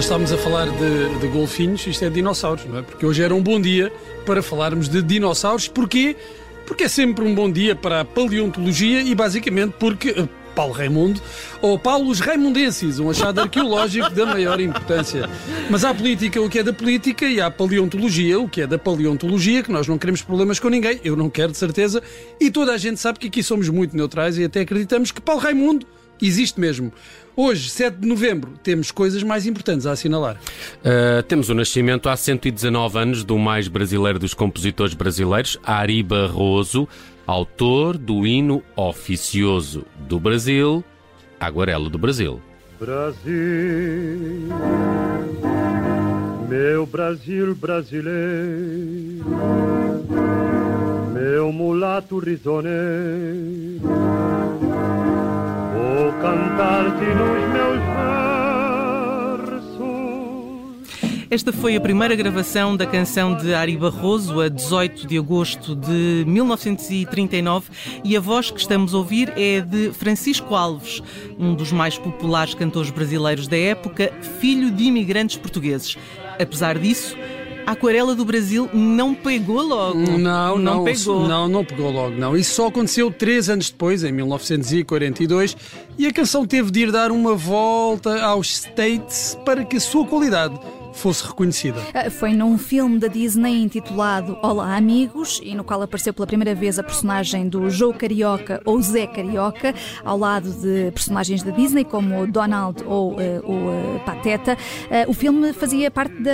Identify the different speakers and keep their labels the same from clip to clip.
Speaker 1: Já estávamos a falar de, de golfinhos, isto é dinossauros, não é? Porque hoje era um bom dia para falarmos de dinossauros. Porquê? Porque é sempre um bom dia para a paleontologia e basicamente porque eh, Paulo Raimundo ou Paulos Raimundenses, um achado arqueológico da maior importância. Mas há política o que é da política e há paleontologia o que é da paleontologia, que nós não queremos problemas com ninguém, eu não quero de certeza, e toda a gente sabe que aqui somos muito neutrais e até acreditamos que Paulo Raimundo existe mesmo. Hoje, 7 de novembro, temos coisas mais importantes a assinalar.
Speaker 2: Uh, temos o nascimento há 119 anos do mais brasileiro dos compositores brasileiros, Ari Barroso, autor do hino oficioso do Brasil, Aguarela do Brasil.
Speaker 3: Brasil, meu Brasil brasileiro, meu mulato risoneiro cantar-te nos meus versos.
Speaker 4: Esta foi a primeira gravação da canção de Ari Barroso, a 18 de agosto de 1939, e a voz que estamos a ouvir é de Francisco Alves, um dos mais populares cantores brasileiros da época, filho de imigrantes portugueses. Apesar disso, a aquarela do Brasil não pegou logo.
Speaker 1: Não, não, não pegou. Não, não pegou logo, não. Isso só aconteceu três anos depois, em 1942, e a canção teve de ir dar uma volta aos States para que a sua qualidade fosse reconhecida.
Speaker 5: Ah, foi num filme da Disney intitulado Olá Amigos e no qual apareceu pela primeira vez a personagem do Joe Carioca ou Zé Carioca, ao lado de personagens da Disney como Donald ou uh, o uh, Pateta. Uh, o filme fazia parte da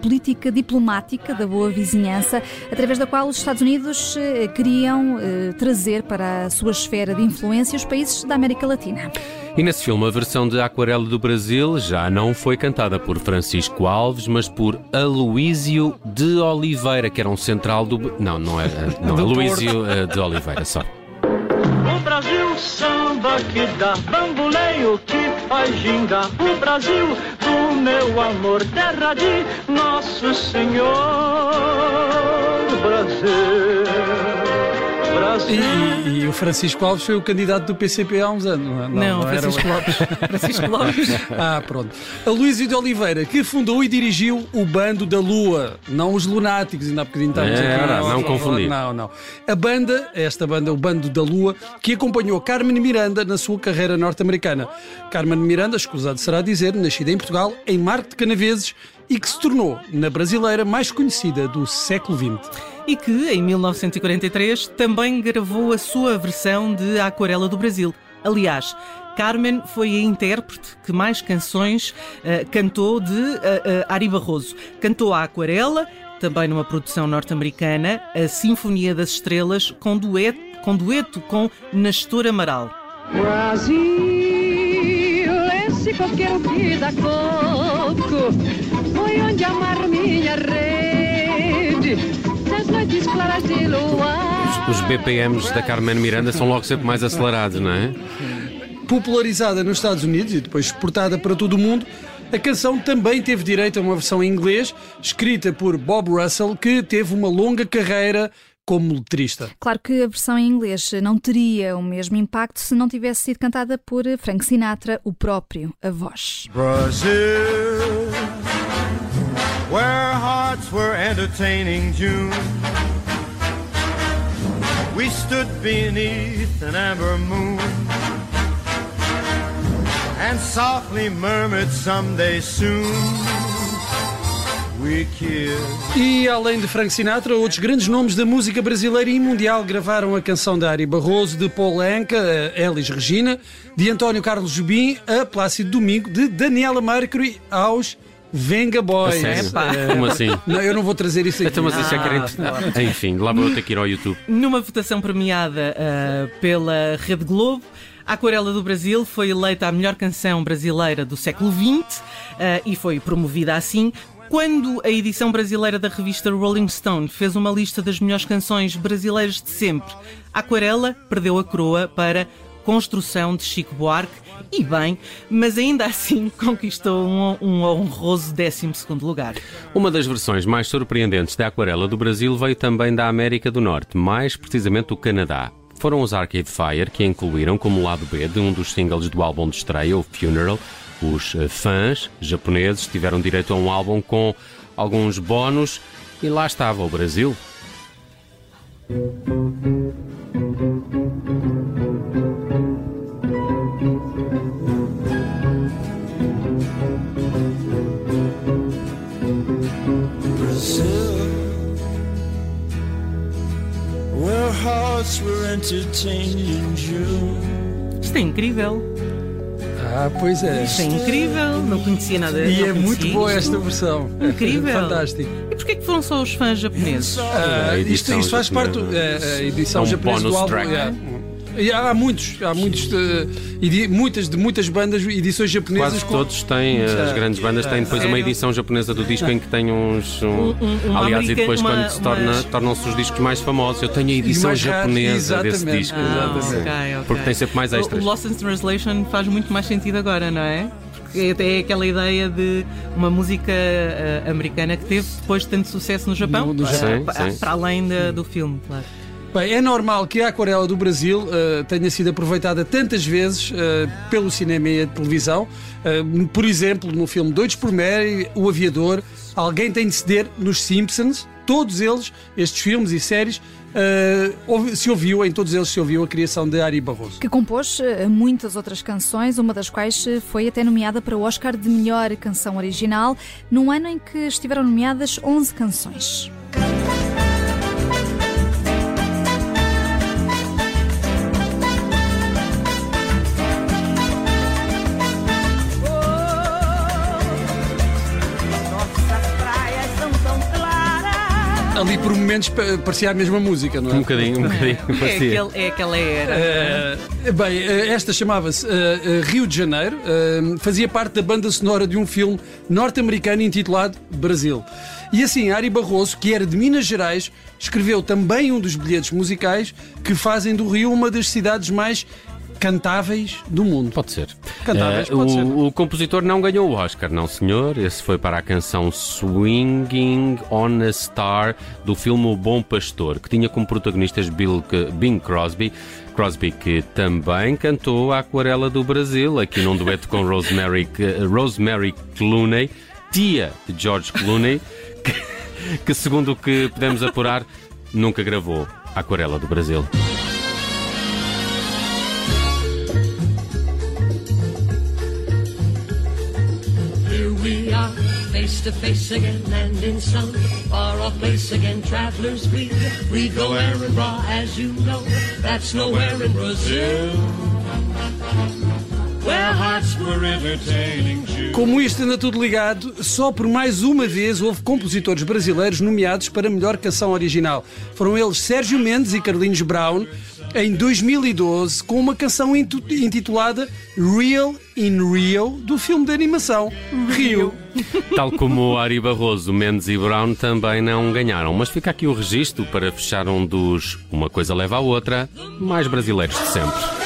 Speaker 5: política diplomática da boa vizinhança, através da qual os Estados Unidos queriam trazer para a sua esfera de influência os países da América Latina.
Speaker 2: E nesse filme, a versão de Aquarela do Brasil já não foi cantada por Francisco Alves, mas por Aloísio de Oliveira, que era um central do. Não, não é. Não, Aloísio eh, de Oliveira, só.
Speaker 6: O Brasil samba que dá bamboleio que faz ginga. O Brasil do meu amor, terra de Nosso Senhor Brasil.
Speaker 1: E, e, o Francisco Alves foi o candidato do PCP há uns anos, não,
Speaker 4: é? não, não Francisco era... Lopes. Francisco Lopes.
Speaker 1: ah, pronto. A Luísio de Oliveira, que fundou e dirigiu o Bando da Lua, não os Lunáticos, ainda há bocadinho estávamos
Speaker 2: é, aqui. Não, não confundir.
Speaker 1: Não, não. A banda, esta banda, o Bando da Lua, que acompanhou Carmen Miranda na sua carreira norte-americana. Carmen Miranda, escusado será dizer, nascida em Portugal, em Marco de Canaveses, e que se tornou na brasileira mais conhecida do século XX
Speaker 4: e que, em 1943, também gravou a sua versão de Aquarela do Brasil. Aliás, Carmen foi a intérprete que mais canções uh, cantou de uh, uh, Ari Barroso. Cantou a Aquarela, também numa produção norte-americana, a Sinfonia das Estrelas, com dueto com, dueto com Nastor Amaral.
Speaker 7: Brasil, esse coqueiro que dá coco, foi onde amar
Speaker 2: os, os BPMs da Carmen Miranda são logo sempre mais acelerados, não é?
Speaker 1: Popularizada nos Estados Unidos e depois exportada para todo o mundo, a canção também teve direito a uma versão em inglês, escrita por Bob Russell, que teve uma longa carreira como letrista.
Speaker 5: Claro que a versão em inglês não teria o mesmo impacto se não tivesse sido cantada por Frank Sinatra, o próprio, a voz. Brasil, hearts were entertaining June. We stood beneath an amber moon and softly murmured someday soon.
Speaker 1: E além de Frank Sinatra, outros grandes nomes da música brasileira e mundial gravaram a canção de Ari Barroso, de Paul Anka, Elis Regina, de António Carlos Jubim, a Plácido Domingo, de Daniela Mercury aos Venga Boys.
Speaker 2: É, Como assim?
Speaker 1: Não, eu não vou trazer isso aqui.
Speaker 2: Então, mas isso é. Ah, Enfim, lá vou ter que ir ao YouTube.
Speaker 4: Numa votação premiada uh, pela Rede Globo. A Aquarela do Brasil foi eleita a melhor canção brasileira do século XX uh, e foi promovida assim. Quando a edição brasileira da revista Rolling Stone fez uma lista das melhores canções brasileiras de sempre, a Aquarela perdeu a coroa para Construção de Chico Buarque e bem, mas ainda assim conquistou um, um honroso 12 lugar.
Speaker 2: Uma das versões mais surpreendentes da Aquarela do Brasil veio também da América do Norte, mais precisamente do Canadá. Foram os Arcade Fire que incluíram como lado B de um dos singles do álbum de estreia, o Funeral, Os eh, fãs japoneses tiveram direito a um álbum com alguns bónus e lá estava o Brasil.
Speaker 4: Isto é incrível.
Speaker 1: Ah, pois é.
Speaker 4: Isto é incrível. Não conhecia nada.
Speaker 1: E é muito
Speaker 4: conhecia
Speaker 1: boa
Speaker 4: isto.
Speaker 1: esta versão.
Speaker 4: Incrível.
Speaker 1: Fantástico.
Speaker 4: E porquê que foram só os fãs japoneses?
Speaker 1: Ah,
Speaker 2: A
Speaker 1: isto, isto faz parte
Speaker 2: japonesa.
Speaker 1: do- é, a edição
Speaker 2: É um
Speaker 1: japonesa do
Speaker 2: bonus
Speaker 1: álbum. E há muitos, há muitos, eh, edi- muitas de muitas bandas, edições japonesas
Speaker 2: Quase
Speaker 1: com-
Speaker 2: todos têm, as
Speaker 1: Já.
Speaker 2: grandes bandas têm depois uma edição japonesa do disco em que tem uns. um-
Speaker 4: Um- um-
Speaker 2: aliás, e depois quando se torna, tornam-se os discos mais famosos. Eu tenho a edição japonesa desse disco.
Speaker 1: Ah,
Speaker 2: exatamente.
Speaker 4: ok, ok.
Speaker 2: Porque tem sempre mais extras.
Speaker 4: O Lost in Translation faz muito mais sentido agora, não é? Porque é aquela ideia de uma música eh, americana que teve depois tanto sucesso no Japão,
Speaker 1: No- no
Speaker 4: para,
Speaker 2: Japão. Sim, sim.
Speaker 4: para além da- do filme, claro.
Speaker 1: Bem, é normal que a aquarela do Brasil eh, tenha sido aproveitada tantas vezes eh, pelo cinema e a televisão. Eh, por exemplo, no filme Doidos por Mary, O Aviador, Alguém tem de ceder nos Simpsons. Todos eles, estes filmes e séries, ouvi- se ouviu, em todos eles se ouviu a criação de Ari Barroso.
Speaker 5: Que compôs muitas outras canções, uma das quais foi até nomeada para o Oscar de melhor canção original, num ano em que estiveram nomeadas 11 canções.
Speaker 1: Ali por momentos pa- parecia a mesma música, não é?
Speaker 2: Um bocadinho, um bocadinho.
Speaker 4: É,
Speaker 2: parecia.
Speaker 4: aquele, é aquela era.
Speaker 1: Eh, bem, eh, esta chamava-se eh, Rio de Janeiro, fazia parte da banda sonora de um filme norte-americano intitulado Brasil. E assim, Ari Barroso, que era de Minas Gerais, escreveu também um dos bilhetes musicais que fazem do Rio uma das cidades mais cantáveis do mundo.
Speaker 2: Pode ser.
Speaker 1: Cantáveis,
Speaker 2: Eh,
Speaker 1: pode
Speaker 2: o,
Speaker 1: ser.
Speaker 2: o compositor não ganhou o Oscar, não senhor. Esse foi para a canção Swinging on a Star do filme O Bom Pastor, que tinha como protagonistas Bill, Bing Crosby. Crosby, que também cantou a Aquarela do Brasil, aqui num dueto com Rosemary, Rosemary Clooney, tia de George Clooney, que, que, segundo o que podemos apurar, nunca gravou a Aquarela do Brasil.
Speaker 8: To face again, and in some far off place again, travelers we we go errand raw, as you know, that's nowhere in Brazil.
Speaker 1: Como isto anda tudo ligado, só por mais uma vez houve compositores brasileiros nomeados para melhor canção original. Foram eles Sérgio Mendes e Carlinhos Brown em 2012 com uma canção intitulada Real in Rio do filme de animação Rio.
Speaker 2: Tal como Ari Barroso, Mendes e Brown também não ganharam. Mas fica aqui o registro para fechar um dos Uma Coisa Leva à Outra mais brasileiros de sempre.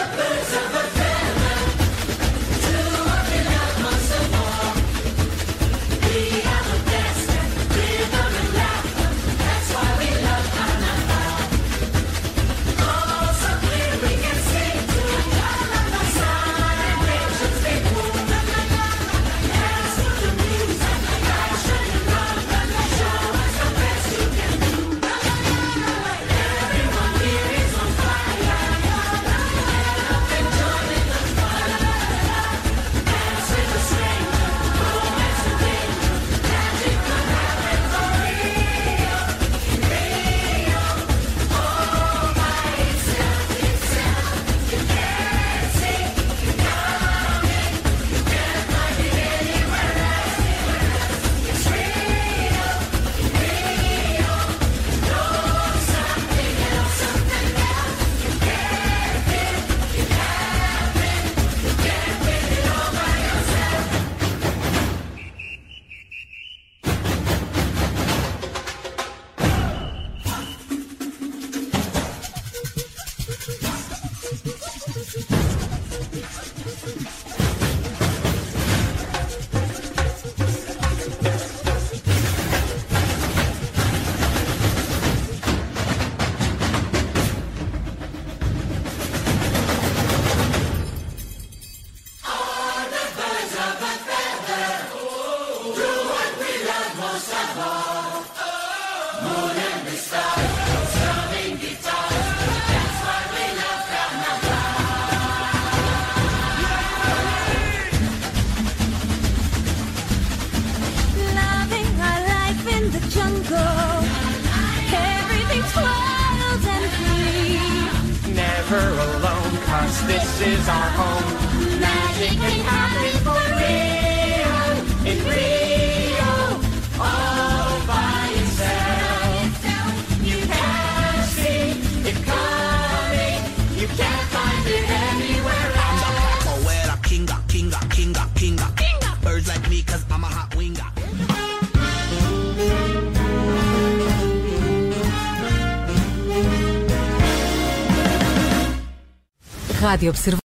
Speaker 8: Jungle. Everything's wild and free.
Speaker 9: Never alone, cause this is our home.
Speaker 8: Magic can happen for real.
Speaker 9: In Rio,
Speaker 7: Rádio Observador.